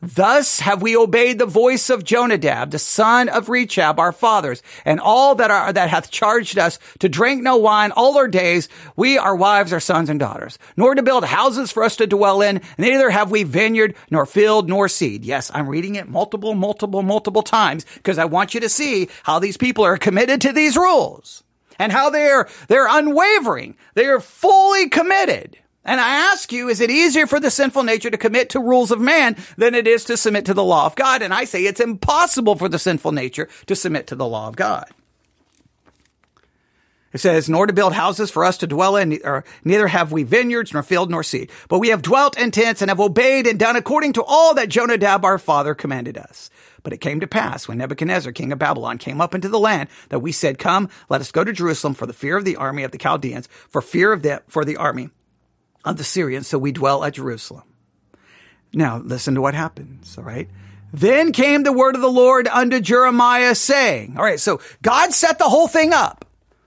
Thus have we obeyed the voice of Jonadab, the son of Rechab, our fathers, and all that are, that hath charged us to drink no wine all our days, we, our wives, our sons and daughters, nor to build houses for us to dwell in, neither have we vineyard, nor field, nor seed. Yes, I'm reading it multiple, multiple, multiple times because I want you to see how these people are committed to these rules and how they're, they're unwavering. They are fully committed. And I ask you, is it easier for the sinful nature to commit to rules of man than it is to submit to the law of God? And I say it's impossible for the sinful nature to submit to the law of God. It says, nor to build houses for us to dwell in, or neither have we vineyards, nor field, nor seed. But we have dwelt in tents and have obeyed and done according to all that Jonadab our father commanded us. But it came to pass when Nebuchadnezzar, king of Babylon, came up into the land that we said, Come, let us go to Jerusalem for the fear of the army of the Chaldeans, for fear of the, for the army of the Syrians. So we dwell at Jerusalem. Now listen to what happens. All right. Then came the word of the Lord unto Jeremiah saying, all right. So God set the whole thing up.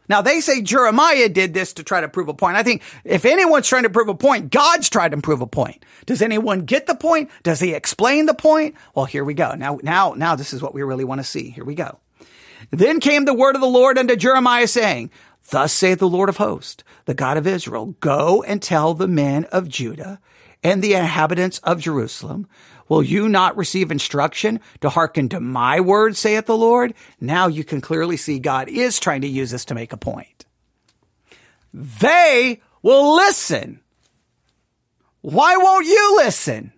Now they say Jeremiah did this to try to prove a point. I think if anyone's trying to prove a point, God's trying to prove a point. Does anyone get the point? Does he explain the point? Well, here we go. Now, now, now this is what we really want to see. Here we go. Then came the word of the Lord unto Jeremiah saying, Thus saith the Lord of hosts, the God of Israel, go and tell the men of Judah and the inhabitants of Jerusalem Will you not receive instruction to hearken to my word, saith the Lord? Now you can clearly see God is trying to use this to make a point. They will listen. Why won't you listen?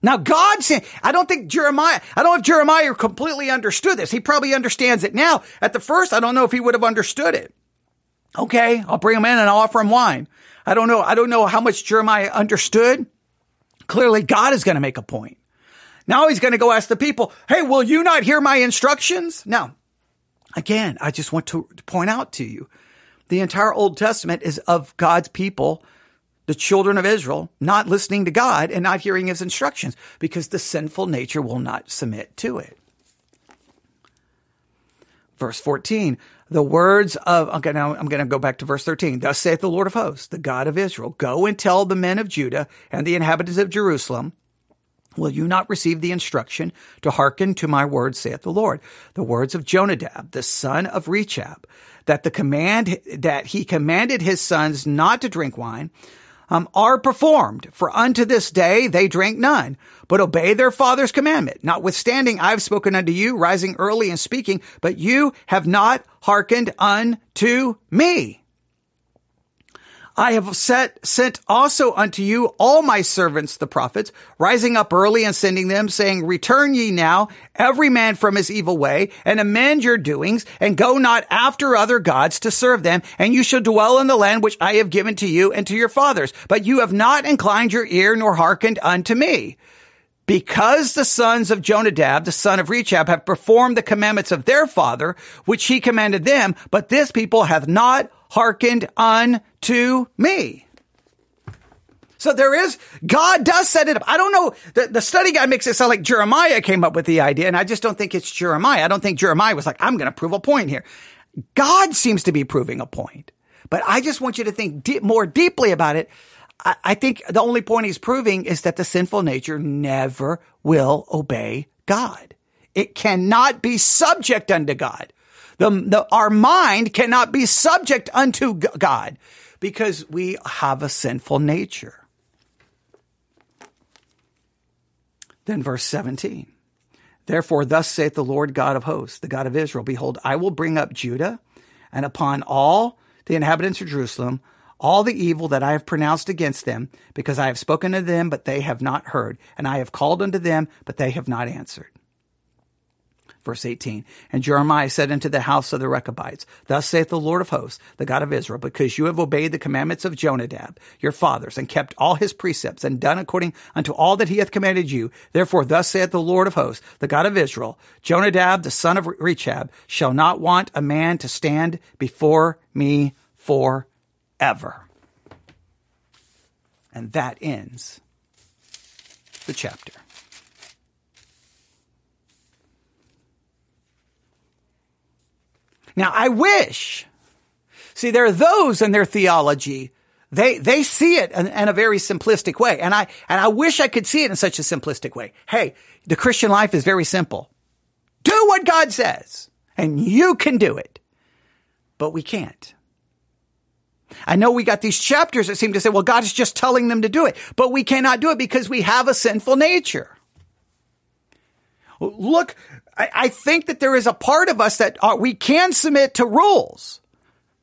Now God said, I don't think Jeremiah, I don't know if Jeremiah completely understood this. He probably understands it now. At the first, I don't know if he would have understood it. Okay, I'll bring him in and I'll offer him wine. I don't know. I don't know how much Jeremiah understood. Clearly God is going to make a point. Now he's going to go ask the people, Hey, will you not hear my instructions? Now, again, I just want to point out to you, the entire Old Testament is of God's people, the children of Israel, not listening to God and not hearing his instructions because the sinful nature will not submit to it. Verse 14, the words of, okay, now I'm going to go back to verse 13. Thus saith the Lord of hosts, the God of Israel, go and tell the men of Judah and the inhabitants of Jerusalem, Will you not receive the instruction to hearken to my words, saith the Lord? The words of Jonadab, the son of Rechab, that the command, that he commanded his sons not to drink wine, um, are performed. For unto this day they drink none, but obey their father's commandment. Notwithstanding, I have spoken unto you, rising early and speaking, but you have not hearkened unto me. I have set, sent also unto you all my servants, the prophets, rising up early and sending them, saying, Return ye now, every man from his evil way, and amend your doings, and go not after other gods to serve them, and you shall dwell in the land which I have given to you and to your fathers. But you have not inclined your ear nor hearkened unto me. Because the sons of Jonadab, the son of Rechab, have performed the commandments of their father, which he commanded them, but this people hath not hearkened unto me. So there is, God does set it up. I don't know, the, the study guide makes it sound like Jeremiah came up with the idea, and I just don't think it's Jeremiah. I don't think Jeremiah was like, I'm going to prove a point here. God seems to be proving a point. But I just want you to think de- more deeply about it. I, think the only point he's proving is that the sinful nature never will obey God. It cannot be subject unto God. The, the, our mind cannot be subject unto God because we have a sinful nature. Then verse 17. Therefore, thus saith the Lord God of hosts, the God of Israel, Behold, I will bring up Judah and upon all the inhabitants of Jerusalem all the evil that I have pronounced against them, because I have spoken to them, but they have not heard, and I have called unto them, but they have not answered. Verse 18. And Jeremiah said unto the house of the Rechabites, Thus saith the Lord of hosts, the God of Israel, because you have obeyed the commandments of Jonadab, your fathers, and kept all his precepts, and done according unto all that he hath commanded you. Therefore, thus saith the Lord of hosts, the God of Israel, Jonadab, the son of Rechab, shall not want a man to stand before me forever. And that ends the chapter. Now, I wish, see, there are those in their theology, they, they see it in, in, a very simplistic way. And I, and I wish I could see it in such a simplistic way. Hey, the Christian life is very simple. Do what God says and you can do it. But we can't. I know we got these chapters that seem to say, well, God is just telling them to do it, but we cannot do it because we have a sinful nature. Look, I, I think that there is a part of us that are, we can submit to rules,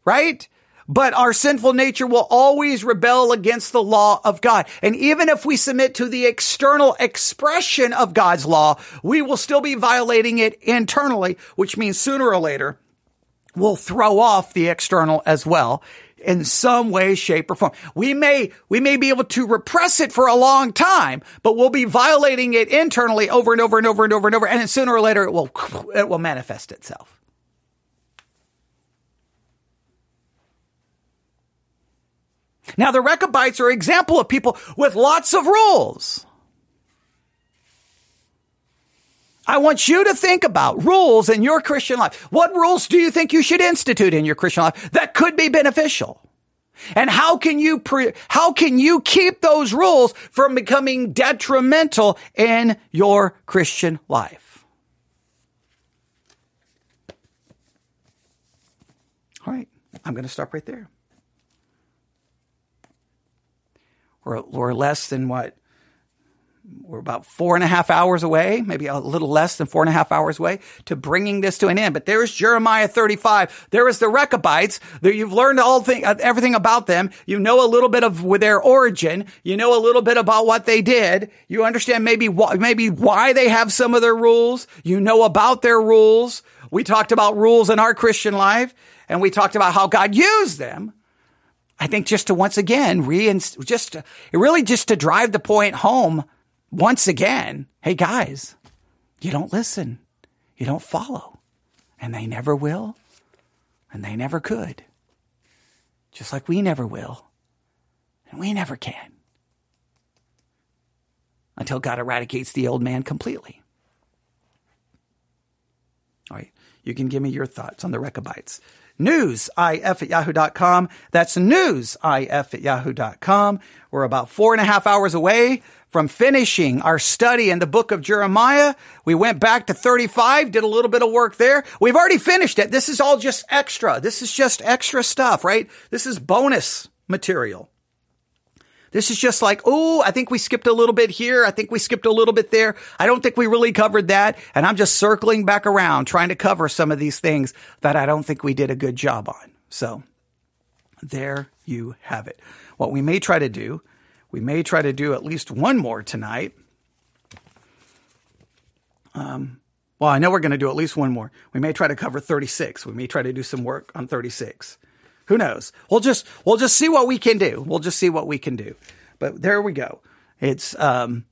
right? But our sinful nature will always rebel against the law of God. And even if we submit to the external expression of God's law, we will still be violating it internally, which means sooner or later, we'll throw off the external as well in some way, shape, or form. We may, we may be able to repress it for a long time, but we'll be violating it internally over and over and over and over and over. And sooner or later it will, it will manifest itself. Now the Rechabites are an example of people with lots of rules. I want you to think about rules in your Christian life. What rules do you think you should institute in your Christian life that could be beneficial? And how can you pre- how can you keep those rules from becoming detrimental in your Christian life? All right, I'm going to stop right there. We're, we're less than what we're about four and a half hours away, maybe a little less than four and a half hours away to bringing this to an end. But there's Jeremiah 35. There is the Rechabites. There you've learned all thing, uh, everything about them. You know a little bit of their origin. You know a little bit about what they did. You understand maybe why, maybe why they have some of their rules. You know about their rules. We talked about rules in our Christian life and we talked about how God used them. I think just to once again reinst, just to, really just to drive the point home once again, hey guys, you don't listen. You don't follow. And they never will. And they never could. Just like we never will. And we never can. Until God eradicates the old man completely. All right. You can give me your thoughts on the Rechabites. Newsif at yahoo.com. That's newsif at yahoo.com. We're about four and a half hours away from finishing our study in the book of Jeremiah. We went back to 35, did a little bit of work there. We've already finished it. This is all just extra. This is just extra stuff, right? This is bonus material. This is just like, oh, I think we skipped a little bit here. I think we skipped a little bit there. I don't think we really covered that. And I'm just circling back around trying to cover some of these things that I don't think we did a good job on. So there you have it. What we may try to do we may try to do at least one more tonight. Um, well, I know we're going to do at least one more. We may try to cover 36. We may try to do some work on 36. Who knows? We'll just we'll just see what we can do. We'll just see what we can do. But there we go. It's um,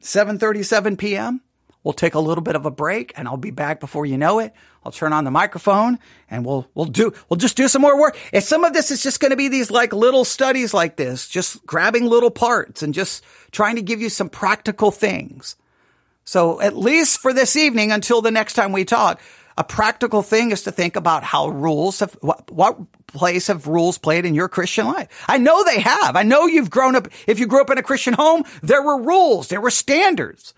7:37 p.m. We'll take a little bit of a break and I'll be back before you know it. I'll turn on the microphone and we'll, we'll do, we'll just do some more work. And some of this is just going to be these like little studies like this, just grabbing little parts and just trying to give you some practical things. So at least for this evening until the next time we talk, a practical thing is to think about how rules have, what, what place have rules played in your Christian life? I know they have. I know you've grown up, if you grew up in a Christian home, there were rules, there were standards.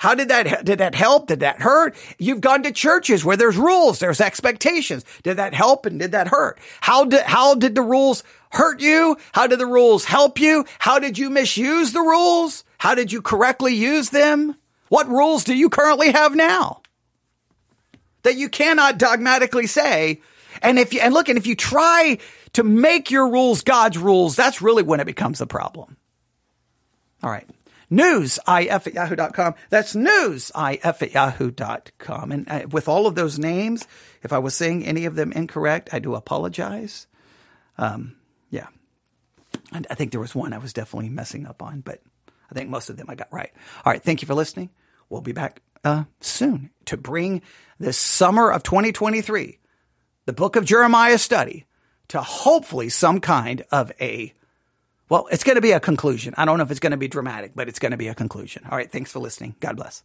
How did that, did that help? Did that hurt? You've gone to churches where there's rules, there's expectations. Did that help and did that hurt? How did, how did the rules hurt you? How did the rules help you? How did you misuse the rules? How did you correctly use them? What rules do you currently have now? That you cannot dogmatically say. And if you, and look, and if you try to make your rules God's rules, that's really when it becomes a problem. All right newsif at yahoo.com. That's newsif at yahoo.com. And uh, with all of those names, if I was saying any of them incorrect, I do apologize. Um, yeah. And I think there was one I was definitely messing up on, but I think most of them I got right. All right. Thank you for listening. We'll be back uh, soon to bring this summer of 2023, the book of Jeremiah study to hopefully some kind of a well, it's going to be a conclusion. I don't know if it's going to be dramatic, but it's going to be a conclusion. All right. Thanks for listening. God bless.